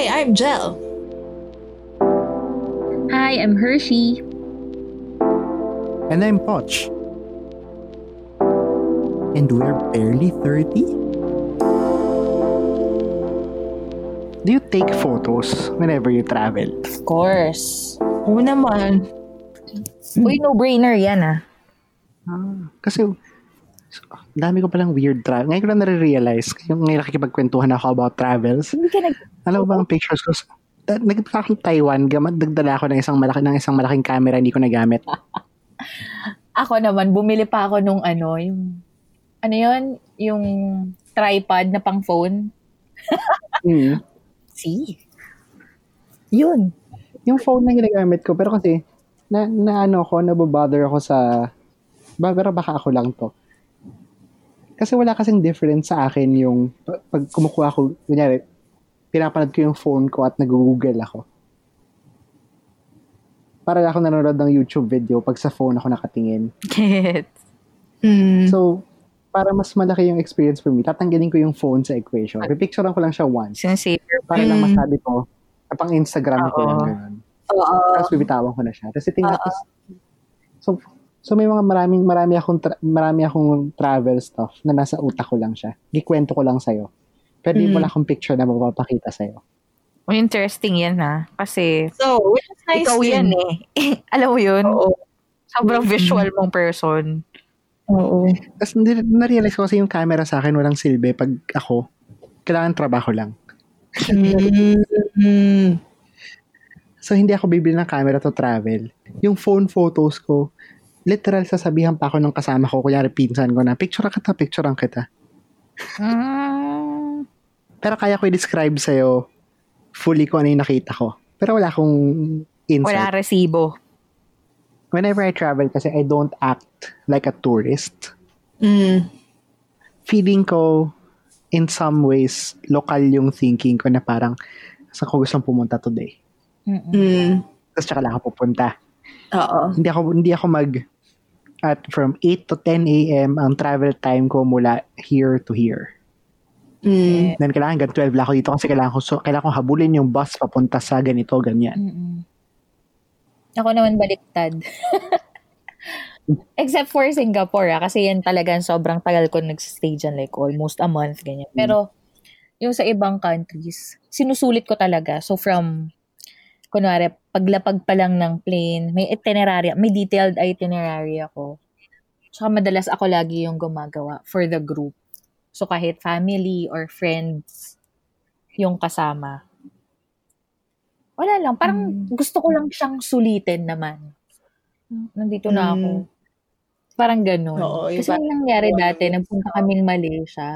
Hi, I'm Jel. Hi, I'm Hershey. And I'm Poch. And we're barely 30? Do you take photos whenever you travel? Of course. Oo naman. Uy, no-brainer yan ah. Ah, kasi so, dami ko palang weird travel. Ngayon ko lang nare-realize, yung ngayon nakikipagkwentuhan ako about travels. Hindi ka nag... Alam mo ba ang pictures ko? Nagpunta akong Taiwan, gamad nagdala ako ng isang malaki ng isang malaking camera hindi ko nagamit. Ako naman, bumili pa ako nung ano, yung... Ano yun? Yung tripod na pang phone. Mm. See? Yun. Yung phone na ginagamit ko, pero kasi na, na ano ko, nabobother ako sa ba, pero baka ako lang to. Kasi wala kasing difference sa akin yung pag, kumukuha ko, kunyari, pinapanood ko yung phone ko at nag-google ako. Para ako nanonood ng YouTube video pag sa phone ako nakatingin. Get. Mm. So, para mas malaki yung experience for me, tatanggalin ko yung phone sa equation. Pipicturean ko lang siya once. Sincere. Para lang Mm. masabi ko, na pang Instagram ko Oo. lang ganun. Oo. Tapos bibitawan ko na siya. Tapos tingnan ko. So, so may mga maraming marami akong tra- marami akong travel stuff na nasa utak ko lang siya. Gikwento ko lang sa'yo. Pero Mm. wala akong picture na mapapakita sa'yo. Oh, interesting yan ha. Kasi So, which is nice ikaw din. yan eh. Alam mo yun? Oo. Sobrang visual mong person. Oo. Tapos hindi- na-realize ko kasi yung camera sa akin walang silbi pag ako. Kailangan trabaho lang. Mm. So hindi ako bibili ng camera to travel. Yung phone photos ko, literal sasabihan pa ako ng kasama ko, kunyari pinsan ko na, picture kita, picture kita. Mm. Pero kaya ko i-describe sa'yo fully kung ano yung nakita ko. Pero wala akong insight. Wala resibo. Whenever I travel kasi I don't act like a tourist. Mm. Feeling ko, in some ways, lokal yung thinking ko na parang saan ko gustong pumunta today. Mm. Tapos tsaka lang ako pupunta. Oo. Hindi ako, hindi ako mag at from 8 to 10 a.m. ang travel time ko mula here to here. Mm. Then kailangan hanggang 12 lang ako dito kasi kailangan ko, so, kailangan ko habulin yung bus papunta sa ganito, ganyan. Mm-mm. Ako naman baliktad. Except for Singapore, ah, kasi yan talagang sobrang tagal ko nag-stay dyan, like almost a month, ganyan. Pero, yung sa ibang countries, sinusulit ko talaga. So, from, kunwari, paglapag pa lang ng plane, may itinerary, may detailed itinerary ako. Tsaka madalas ako lagi yung gumagawa for the group. So, kahit family or friends yung kasama. Wala lang. Parang Mm. gusto ko lang siyang sulitin naman. Nandito na ako. Mm. Parang ganun. Oo, yung Kasi parang- nangyari Oo, dati, nagpunta kaming Malaysia.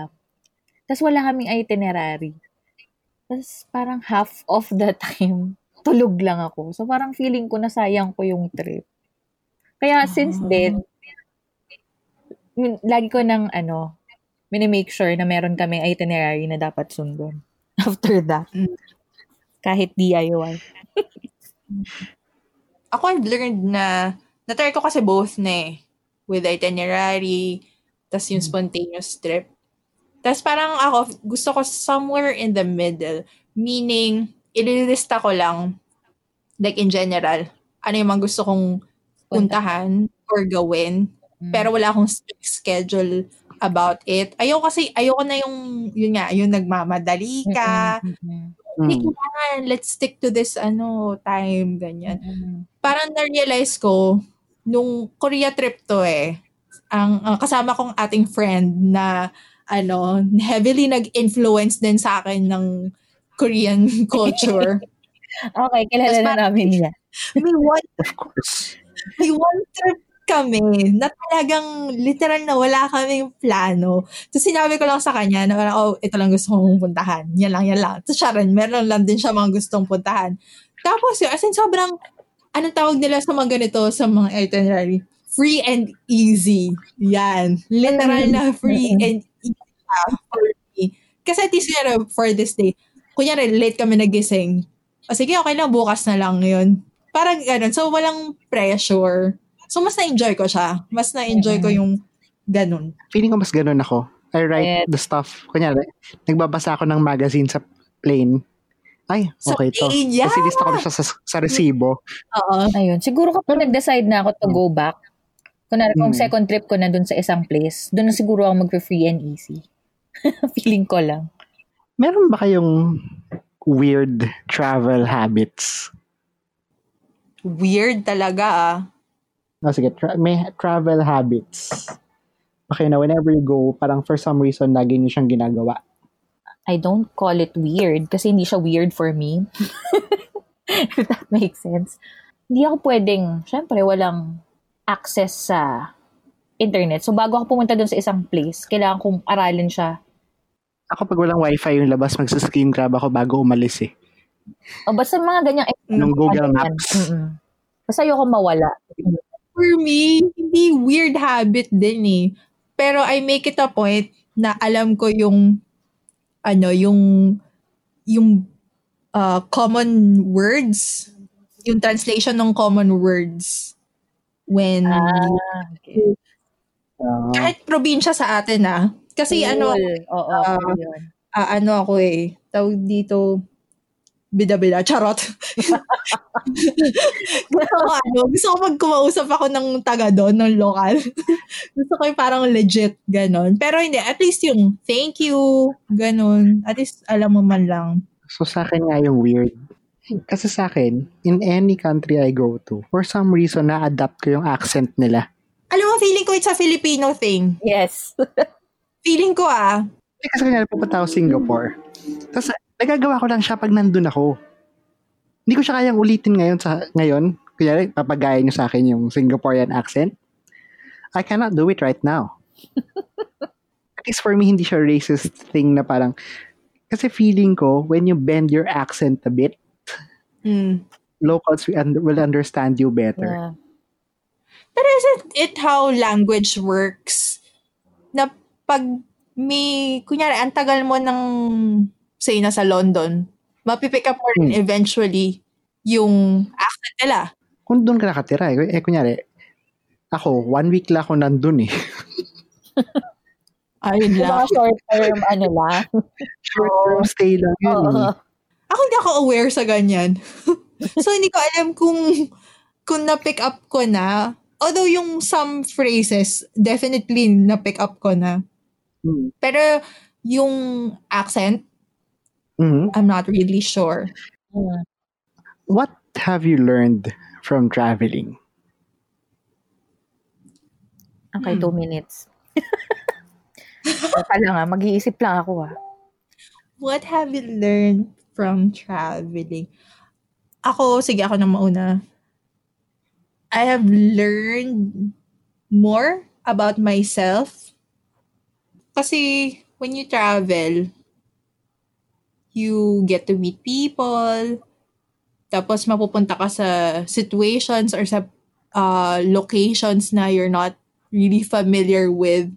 Tapos wala kaming itinerary. Tapos parang half of the time, tulog lang ako. So parang feeling ko nasayang ko yung trip. Kaya since Ah. then, lagi ko nang ano, minimake sure na meron kami itinerary na dapat sundon. After that. Mm. Kahit DIY. Ako, I've learned na, natry ko kasi both na eh. With itinerary, tas yung spontaneous trip. Tas parang ako, gusto ko somewhere in the middle. Meaning, ililista ko lang, like in general, ano yung mga gusto kong puntahan or gawin. Mm. Pero wala akong strict schedule about it. Ayoko kasi, ayoko na yung, yun nga, yung nagmamadali ka. Hindi, Mm. let's stick to this, ano, time, ganyan Mm-mm. parang na-realize ko, nung Korea trip to eh, ang, ang kasama kong ating friend na, ano, heavily nag-influence din sa akin ng Korean culture. Okay, kilala na namin yan. may one, Of course. may one trip kami na talagang literal na wala kaming plano. Tapos sinabi ko lang sa kanya na parang, oh, ito lang gusto kong puntahan. Yan lang, yan lang. Tapos siya rin, meron lang din siya mga gustong puntahan. Tapos yun, as in sobrang, anong tawag nila sa mga ganito, sa mga itinerary? Free and easy. Yan. Literal na free and easy for me. Kasi at least, for this day, kunyari, late kami nagising. O sige, okay lang, bukas na lang yun. Parang ganun. So, walang pressure. So, mas na-enjoy ko siya. Mas na-enjoy ko yung ganun. Feeling ko mas ganun ako. I write Yes. the stuff. Kunyari, nagbabasa ako ng magazine sa plane. Ay, So, okay to. A, yeah. Kasi lista ko na siya sa, sa resibo. Oo. Ayun. Siguro kapag nag-decide na ako to go back, kunwari kung Hmm. second trip ko na dun sa isang place, dun na siguro ako mag-free and easy. Feeling ko lang. Meron ba kayong weird travel habits? Weird talaga ah. Oh, sige, tra- may travel habits. Okay na whenever you go, parang for some reason, lagi niyo siyang ginagawa. I don't call it weird kasi hindi siya weird for me. If that makes sense. Hindi ako pwedeng, syempre, walang access sa internet. So, bago ako pumunta dun sa isang place, kailangan kong aralin siya. Ako pag walang wifi yung labas, magsa-screen grab ako bago umalis eh. O, basta mga ganyang... Nung Google. Maps. Mm-mm. Basta ayoko mawala. For me, hindi weird habit din eh. Pero I make it a point na alam ko yung ano, yung yung uh, common words, yung translation ng common words when Ah, okay. Ah, kahit probinsya sa atin ah. Kasi ano, Cool. Oo, Ah, cool yun. ah, ano ako eh, tawag dito, bida-bida, charot. gusto ko ano, gusto ko pag kumausap ako ng taga doon, ng lokal. gusto ko yung parang legit, ganon. Pero hindi, at least yung thank you, ganon. At least alam mo man lang. So sa akin nga yung weird. Kasi sa akin, in any country I go to, for some reason, na-adapt ko yung accent nila. Alam mo, feeling ko it's a Filipino thing. Yes. Feeling ko ah, Eh, kasi kanya pupunta ako Singapore. Tapos, nagagawa ko lang siya pag nandun ako. Hindi ko siya kayang ulitin ngayon sa ngayon. Kunyari, papagaya niyo sa akin yung Singaporean accent. I cannot do it right now. At least for me, hindi siya racist thing na parang, kasi feeling ko, when you bend your accent a bit, mm. locals will, under- will understand you better. Yeah. Pero isn't it how language works? Na pag may, kunyari, ang tagal mo ng, say, nasa London, mapipick up mo rin Hmm. eventually yung accent nila. Kung doon ka nakatira, eh, eh kunyari, ako, one week lang ako nandun eh. Ayun lang. mga short term, ano lang. Short term stay lang yun Oo. eh. Ako hindi ako aware sa ganyan. so, hindi ko alam kung, kung na-pick up ko na. Although yung some phrases, definitely na-pick up ko na. Hmm. Pero yung accent, Mhm. I'm not really sure. Mm. What have you learned from traveling? Okay, Hmm. two minutes. Teka lang ah, mag-iisip lang ako ah. What have you learned from traveling? Ako, sige ako na mauna. I have learned more about myself. Kasi when you travel, you get to meet people. Tapos mapupunta ka sa situations or sa uh, locations na you're not really familiar with.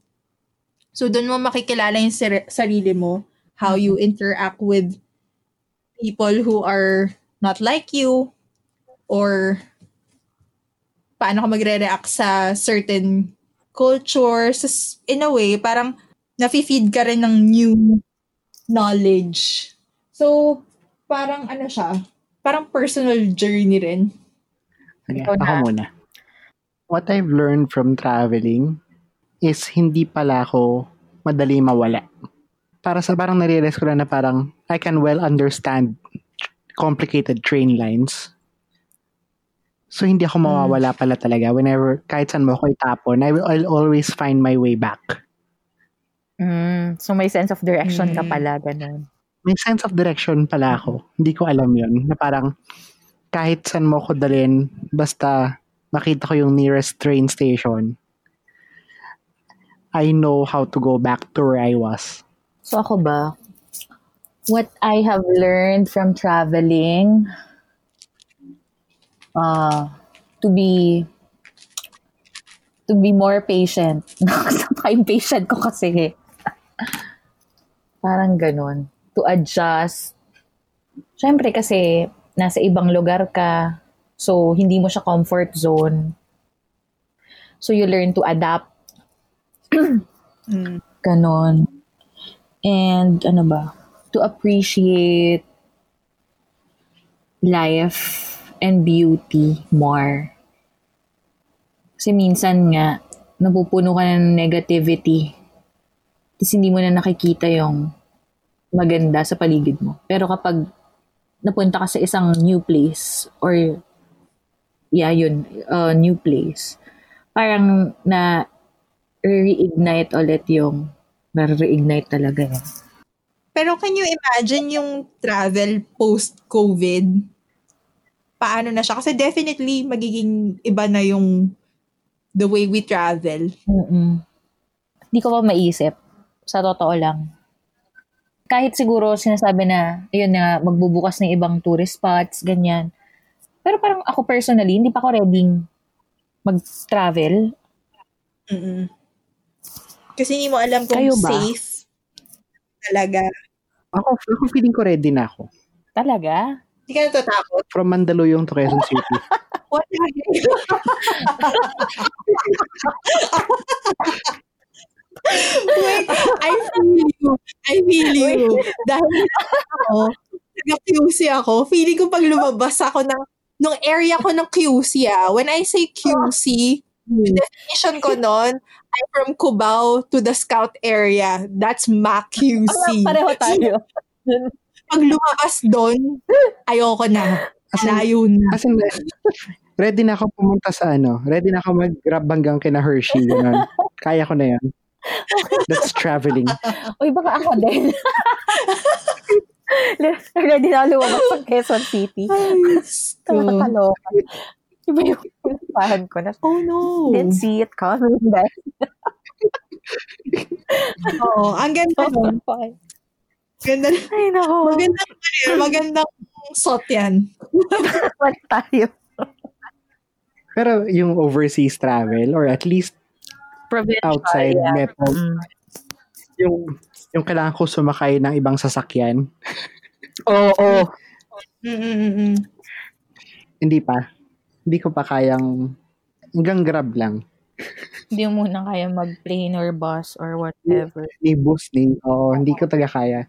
So, doon mo makikilala yung sar- sarili mo, how you interact with people who are not like you, or paano ka magre-react sa certain cultures. Tas, In a way, parang nafe-feed ka rin ng new knowledge. So, parang ano siya, parang personal journey rin. Sige, Ikaw ako na. muna. What I've learned from traveling is hindi pala ako madali mawala. Para sa parang nare-realize ko lang na parang I can well understand complicated train lines. So hindi ako mawawala pala talaga. Whenever, kahit saan mo ako itapon, I will I'll always find my way back. Mm, so may sense of direction ka Mm. pala, ganun. May sense of direction pala ako. Hindi ko alam yon Na parang kahit saan mo ako dalhin, basta makita ko yung nearest train station, I know how to go back to where I was. So ako ba, what I have learned from traveling, uh, to be to be more patient. Napaka-impatient ko kasi. Parang ganun. To adjust. Siyempre kasi nasa ibang lugar ka. So, hindi mo siya comfort zone. So, you learn to adapt. Mm. Ganon. And ano ba? To appreciate life and beauty more. Kasi minsan nga, napupuno ka ng negativity. Tapos hindi mo na nakikita yung maganda sa paligid mo. Pero kapag napunta ka sa isang new place or yeah, yun, uh, new place, parang na reignite ulit yung na-reignite talaga yan. Pero can you imagine yung travel post-COVID? Paano na siya? Kasi definitely magiging iba na yung the way we travel. Mm-mm. Hindi ko pa maisip. Sa totoo lang. Kahit siguro sinasabi na, ayun na, magbubukas ng ibang tourist spots, ganyan. Pero parang ako personally, hindi pa ako ready mag-travel. Mm-mm. Kasi hindi mo alam kung Kayo ba? safe talaga. Ako, ako feeling ko ready na ako. Talaga? Hindi ka natatakot. From Mandaluyong to Quezon City. What the heck? Wait, I feel you. I feel you. Dahil ako, taga-QC ako, feeling ko pag lumabas ako ng, nung area ko ng QC ah, when I say QC, yung definition ko nun, I'm from Cubao to the scout area. That's MAC QC. Pareho tayo. Pag lumabas doon, ayoko na. As in, Layo na. as in, ready na ako pumunta sa ano. Ready na ako mag-grab hanggang kina Hershey. Ganun. Kaya ko na yan. That's traveling. Uy, baka ako din. Ready na ako lumabas sa Quezon City. Ay, Diyos. Nakakaloka. Iba yung pinapahan ko na. Oh no. Didn't see it coming. Dahil Oo, ang ganda nun. Ganda. Ay, nako. Magandang, ano yun, eh. magandang shot yan. Balik tayo. Pero yung overseas travel or at least Provincial. outside yeah. metro, Mm. yung yung kailangan ko sumakay ng ibang sasakyan, Oo. Oh, Mm-mm-mm. hindi pa. Hindi ko pa kayang hanggang grab lang. Hindi mo muna kaya mag-plane or bus or whatever. Ni bus, ni, oo, hindi ko taga kaya.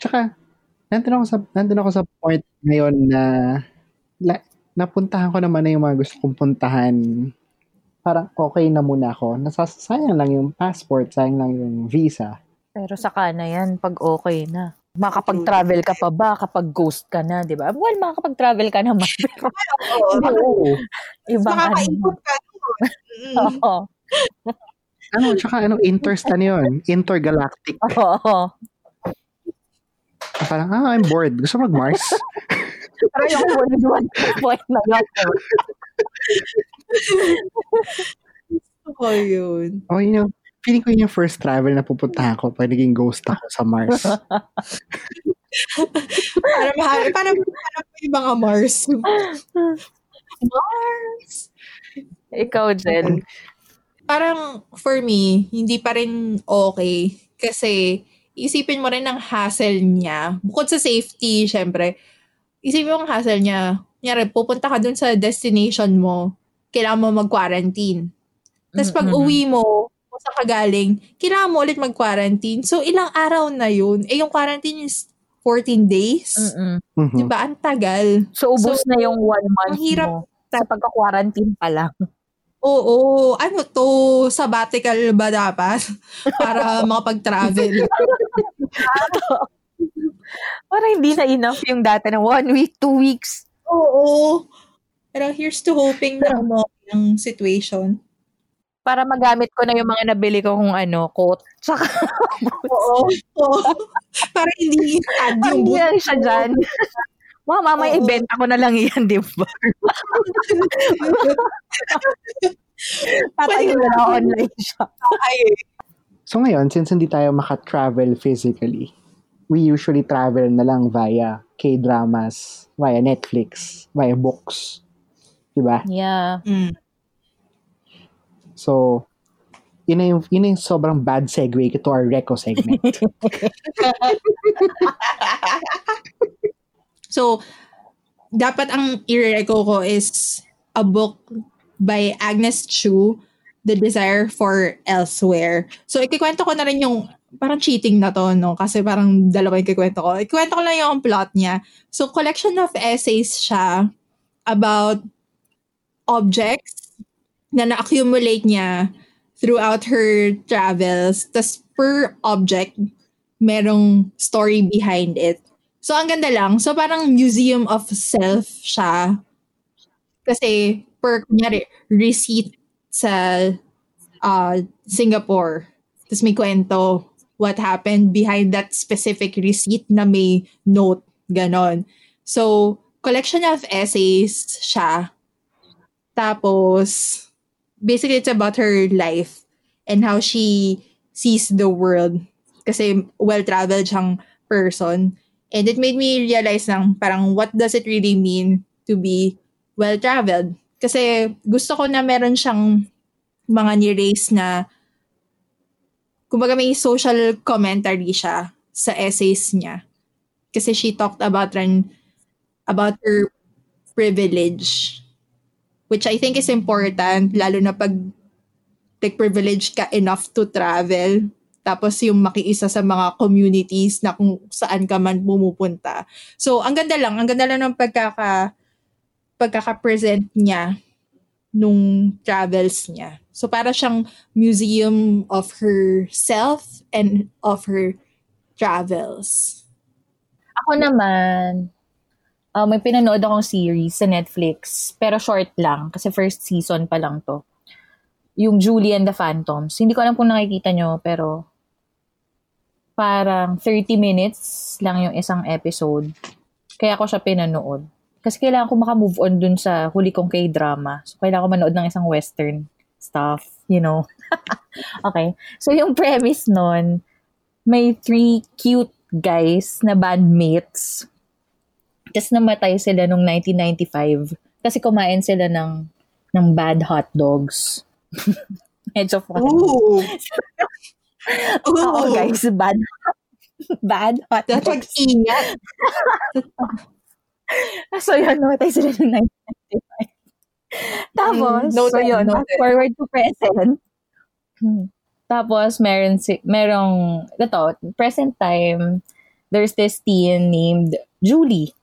Tsaka, nandun ako sa, nandun ako sa point ngayon na, la, napuntahan ko naman na yung mga gusto kong puntahan. Parang okay na muna ako. Nasasayang lang yung passport, sayang lang yung visa. Pero saka na yan pag okay na. Makapag-travel ka pa ba kapag ghost ka na, di ba? Well, makakapag-travel ka naman. Pero Oo. Ibang ano. Makakaikot ka doon. Mm. Oo. ano, tsaka ano, inters, ano yun? Intergalactic. Oo. Parang, ah, I'm bored. Gusto mag-Mars? Pero yung point, one point na yun. Oh, yun. oh, yun yung, feeling ko yun yung first travel na pupuntahan ko pag naging ghost ako sa Mars. Para mahal. Para, po yung mga Mars. Mars! Ikaw, Jen. Parang, for me, hindi pa rin okay. Kasi, isipin mo rin ang hassle niya. Bukod sa safety, syempre, isipin mo ang hassle niya. Kunyari, pupunta ka dun sa destination mo, kailangan mo mag-quarantine. Tapos pag uwi mo, kung saan ka galing, kailangan mo ulit mag-quarantine. So, ilang araw na yun. Eh, yung quarantine is 14 days. Mm-mm. Mhm. Diba? Ang tagal. So, ubos So, na yung one month ang hirap mo sa pagka-quarantine pa lang. Oo. Ano to? Sabbatical ba dapat? Para makapag-travel. Parang hindi na enough yung data ng one week, two weeks. Oo. Pero here's to hoping na mo yung situation. Para magamit ko na yung mga nabili ko kung ano, coat. Tsaka, Oo. Oo. Para hindi add parang yung hindi boot. lang siya dyan. Mga mamay, Oo. ibenta ko na lang yan, di ba? Tatayo na lang online siya. Ay, So ngayon, since hindi tayo maka-travel physically, we usually travel na lang via K-dramas, via Netflix, via books. Diba? Yeah. mm. So, yun na yung, yun na yung sobrang bad segue to our Reco segment. So, dapat ang i-reco ko is a book by Agnes Chu, The Desire for Elsewhere. So, ikikwento ko na rin yung parang cheating na to, no? Kasi parang dalawa yung kikwento ko. Ikwento ko lang yung plot niya. So, collection of essays siya about objects na na-accumulate niya throughout her travels. Tapos, per object, merong story behind it. So, ang ganda lang. So, parang museum of self siya. Kasi, per, kunyari, receipt sa uh, Singapore. Tapos may kwento what happened behind that specific receipt na may note. Ganon. So, collection of essays siya. Tapos, basically it's about her life and how she sees the world. Kasi well-traveled siyang person. And it made me realize lang parang what does it really mean to be well-traveled. Kasi gusto ko na meron siyang mga ni-raise na kumbaga may social commentary siya sa essays niya. Kasi she talked about rin, about her privilege which I think is important lalo na pag like privilege ka enough to travel tapos yung makiisa sa mga communities na kung saan ka man pumupunta. So, ang ganda lang. Ang ganda lang ng pagkaka, pagkaka-present niya nung travels niya. So, para siyang museum of herself and of her travels. Ako naman, uh, may pinanood akong series sa Netflix, pero short lang, kasi first season pa lang to. Yung Julie and the Phantoms. Hindi ko alam kung nakikita nyo, pero parang 30 minutes lang yung isang episode. Kaya ako siya pinanood. Kasi kailangan ko makamove on dun sa huli kong K-drama. So, kailangan ko manood ng isang western stuff, you know. okay. So, yung premise nun, may three cute guys na bandmates. Tapos namatay sila nung 1995 kasi kumain sila ng ng bad hot dogs. Medyo funny. Ooh! Oo, guys, bad bad hot dogs. ingat. so, yun, namatay sila ng 1995. Tapos, Mm, noted, so yun, noted. forward to present. Hmm. Tapos, meron si, merong, ito, present time, there's this teen named Julie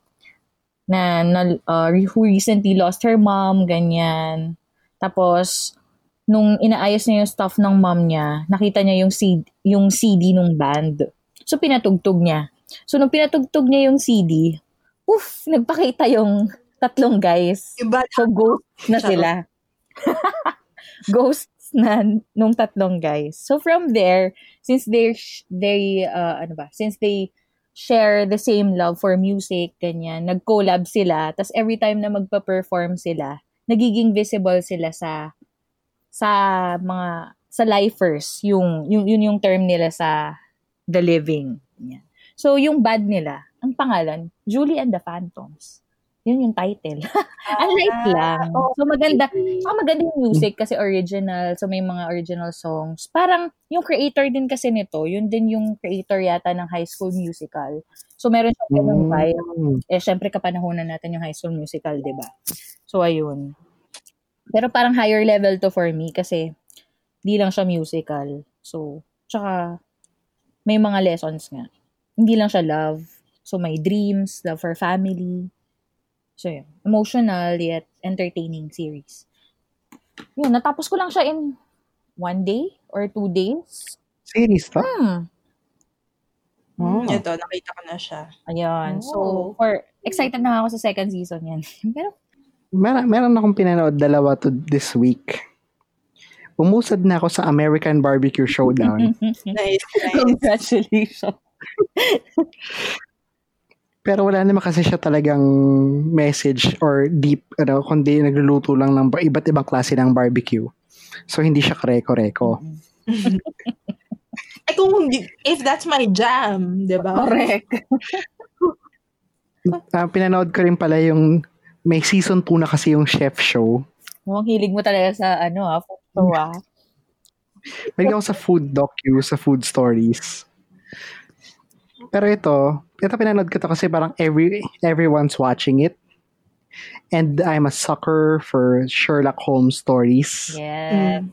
na, na uh, who recently lost her mom, ganyan. Tapos, nung inaayos niya yung stuff ng mom niya, nakita niya yung CD, yung CD nung band. So, pinatugtog niya. So, nung pinatugtog niya yung CD, oof, nagpakita yung tatlong guys. Iba So, ghost na Charot. sila. Ghosts na nung tatlong guys. So, from there, since they, they, uh, ano ba, since they share the same love for music, ganyan, nag-collab sila, tas every time na magpa-perform sila, nagiging visible sila sa, sa mga, sa lifers, yung, yung, yun yung term nila sa the living. Ganyan. So, yung band nila, ang pangalan, Julie and the Phantoms. Yun yung title. Ang light lang. So, maganda. Saka maganda yung music kasi original. So, may mga original songs. Parang, yung creator din kasi nito, yun din yung creator yata ng High School Musical. So, meron siyang ganung vibe. Mm. Eh, syempre, kapanahonan natin yung High School Musical, di ba? So, ayun. Pero parang higher level to for me kasi di lang siya musical. So, tsaka, may mga lessons nga. Hindi lang siya love. So, may dreams, love for family. So, yun. Emotional yet entertaining series. Yun, natapos ko lang siya in one day or two days. Series to? Hmm. Oh. Ito, nakita ko na siya. Ayan. Oh. So, for, excited na ako sa second season yan. Pero, Meron, meron akong pinanood dalawa to this week. Umusad na ako sa American Barbecue Showdown. Nice, nice. congratulations. pero wala naman kasi siya talagang message or deep, ano, kundi nagluluto lang ng ba- iba't ibang klase ng barbecue. So, hindi siya kareko-reko. Ay, kung, hindi- if that's my jam, di ba? Correct. Ah, pinanood ko rin pala yung may season 2 na kasi yung chef show. Mukhang hilig mo talaga sa, ano ah, food show ah. May ako sa food docu, sa food stories. Pero ito, ito pinanood ko to kasi parang every everyone's watching it. And I'm a sucker for Sherlock Holmes stories. Yes.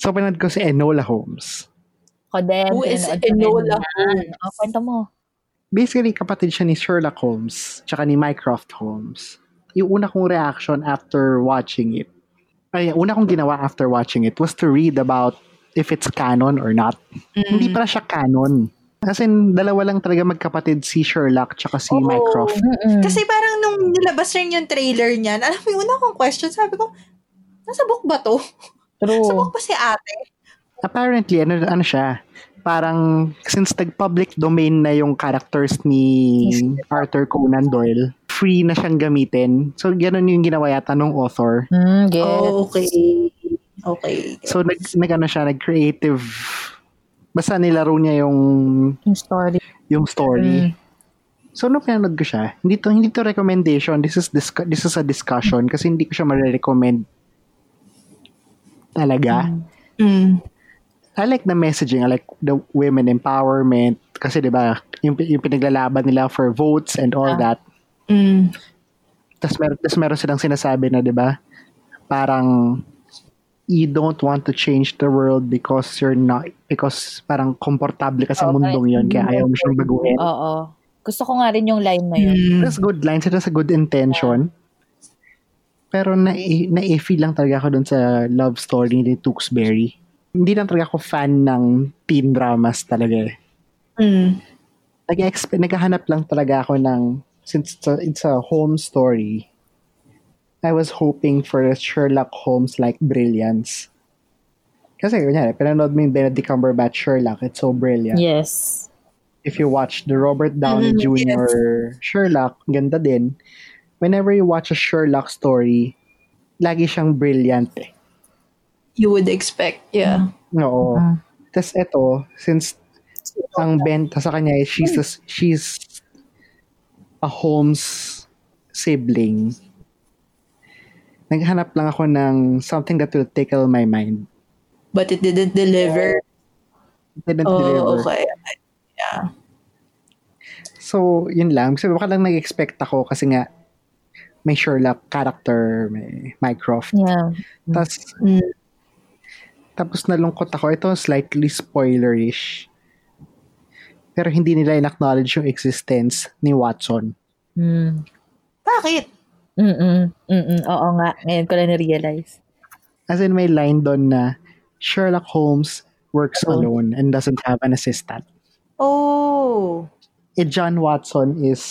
So pinanood ko si Enola Holmes. Ko din. Who is Enola. Holmes? Oh, kwento mo. Basically, kapatid siya ni Sherlock Holmes, tsaka ni Mycroft Holmes. Yung una kong reaction after watching it, ay, una kong ginawa after watching it was to read about if it's canon or not. Hindi Mm. pala siya canon. Kasi dalawa lang talaga magkapatid si Sherlock tsaka si Oo. Mycroft. Mm-mm. Kasi parang nung nilabas rin yung trailer niyan, alam mo yung una kong question, sabi ko, nasa book ba to? True. Sa book ba si ate? Apparently, ano, ano siya, parang since nag-public domain na yung characters ni Arthur Conan Doyle, free na siyang gamitin. So, ganun yung ginawa yata nung author. Mm, get. Oh, okay. Okay. So, nag, nag ano siya, nag-creative, basta nilaro niya yung, Yung story. yung story. Mm. So, nung pinanood ko siya, hindi to, hindi to recommendation, this is, discu- this is a discussion kasi hindi ko siya ma-recommend talaga. Mm. I like the messaging. I like the women empowerment. Kasi 'di ba yung, yung pinaglalaban nila for votes and all Ah. that. Mm. Tapos meron, tas meron silang sinasabi na 'di ba parang you don't want to change the world because you're not because parang komportable ka sa Oo, mundong yon kaya ayaw mo siyang baguhin. Oo. Gusto ko nga rin yung line na yun. Mm. That's good lines. It has a good intention. Pero na na-iffy lang talaga ako dun sa love story ni Tewksbury. Hindi lang talaga ako fan ng teen dramas talaga eh. Mm. nag-expect, naghahanap lang talaga ako ng, since it's a, it's a home story, I was hoping for a Sherlock Holmes-like brilliance. Kasi, kunyari, pinanood mo yung Benedict Cumberbatch Sherlock, it's so brilliant. Yes. If you watch the Robert Downey Mhm, Jr. Sherlock, ganda din. Whenever you watch a Sherlock story, lagi siyang brilliant eh. You would expect, yeah. Oo. Mm. Tapos ito, since ang benta sa kanya is she's a, she's a Holmes sibling. Naghanap lang ako ng something that will tickle my mind. But it didn't deliver. It didn't Oh, deliver. okay. So, yun lang. Kasi baka lang nag-expect ako kasi nga may Sherlock character, may Mycroft. Yeah. Tapos, Mm. tapos nalungkot ako. Ito slightly spoilerish. Pero hindi nila in-acknowledge yung existence ni Watson. Mm. Bakit? Mm-mm. Mm-mm. Oo nga. Ngayon ko lang na-realize. As in, may line doon na Sherlock Holmes works Oh. alone and doesn't have an assistant. Oh. Eh, John Watson is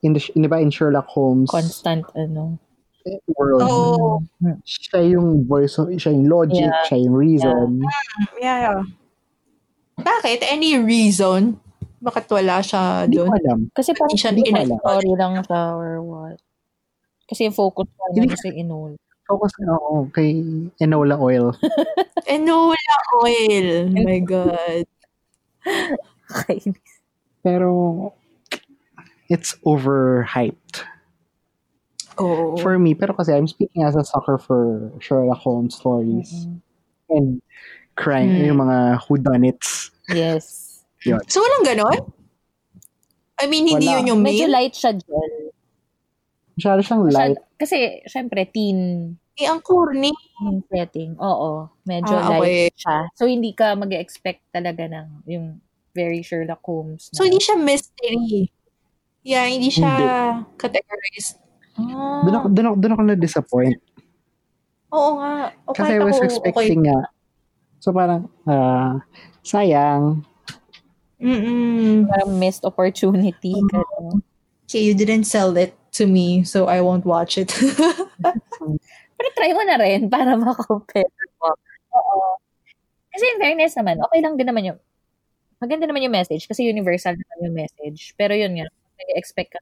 in the in, diba, in Sherlock Holmes Constant, ano. world. Oh. Siya yung voice, siya yung logic, Yeah. siya yung reason. Yeah, yeah. Bakit? Any reason? Bakit wala siya Hindi ko doon? alam. Kasi parang Hindi siya in- story lang siya or what. Kasi yung focus ko Hindi na kasi inul. Focus na ako kay Enola Oil. Enola oil. Oh my God. Kainis. Pero, it's overhyped Oh. for me. Pero kasi I'm speaking as a sucker for Sherlock Holmes stories Mm-mm. and crime, Hmm. yung mga whodunits. Yes. so, walang ganon? I mean, hindi Wala. yun yung Medyo main? light siya dyan. Masyado siyang light. Masyad- kasi, syempre, teen, Eh, ang corny. teen setting. Oo. Medyo Ah, light okay. siya. So, hindi ka mag expect talaga ng yung very Sherlock Holmes. So, na- hindi siya mystery. Yeah, hindi siya categorized. Ah, Doon ako, doon ako, doon ako na-disappoint. oo nga. O, Kasi I was ako, expecting nga. So parang, ah, sayang. Okay. Mm-mm. parang missed opportunity. Mm. ganun. Okay, you didn't sell it to me, so I won't watch it. Pero try mo na rin para ma-compare mo. Oo. Kasi in fairness naman, okay lang din naman yung, maganda naman yung message kasi universal naman yung message. Pero yun nga, nag-expect ka.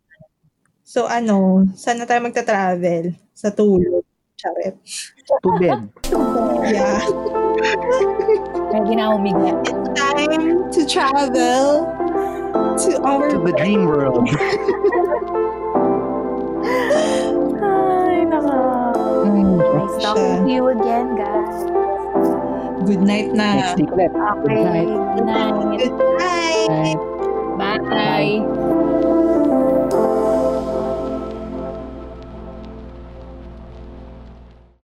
so, ano, saan na tayo magta-travel? Sa tulog. Charet. To bed. Yeah. Kaya ginawamiga. It's time to travel to our To the dream world. Ay, naka. Nice talking to you again, guys. good night Next na. week ulit. Good night. Good night. Good night. Night. Bye.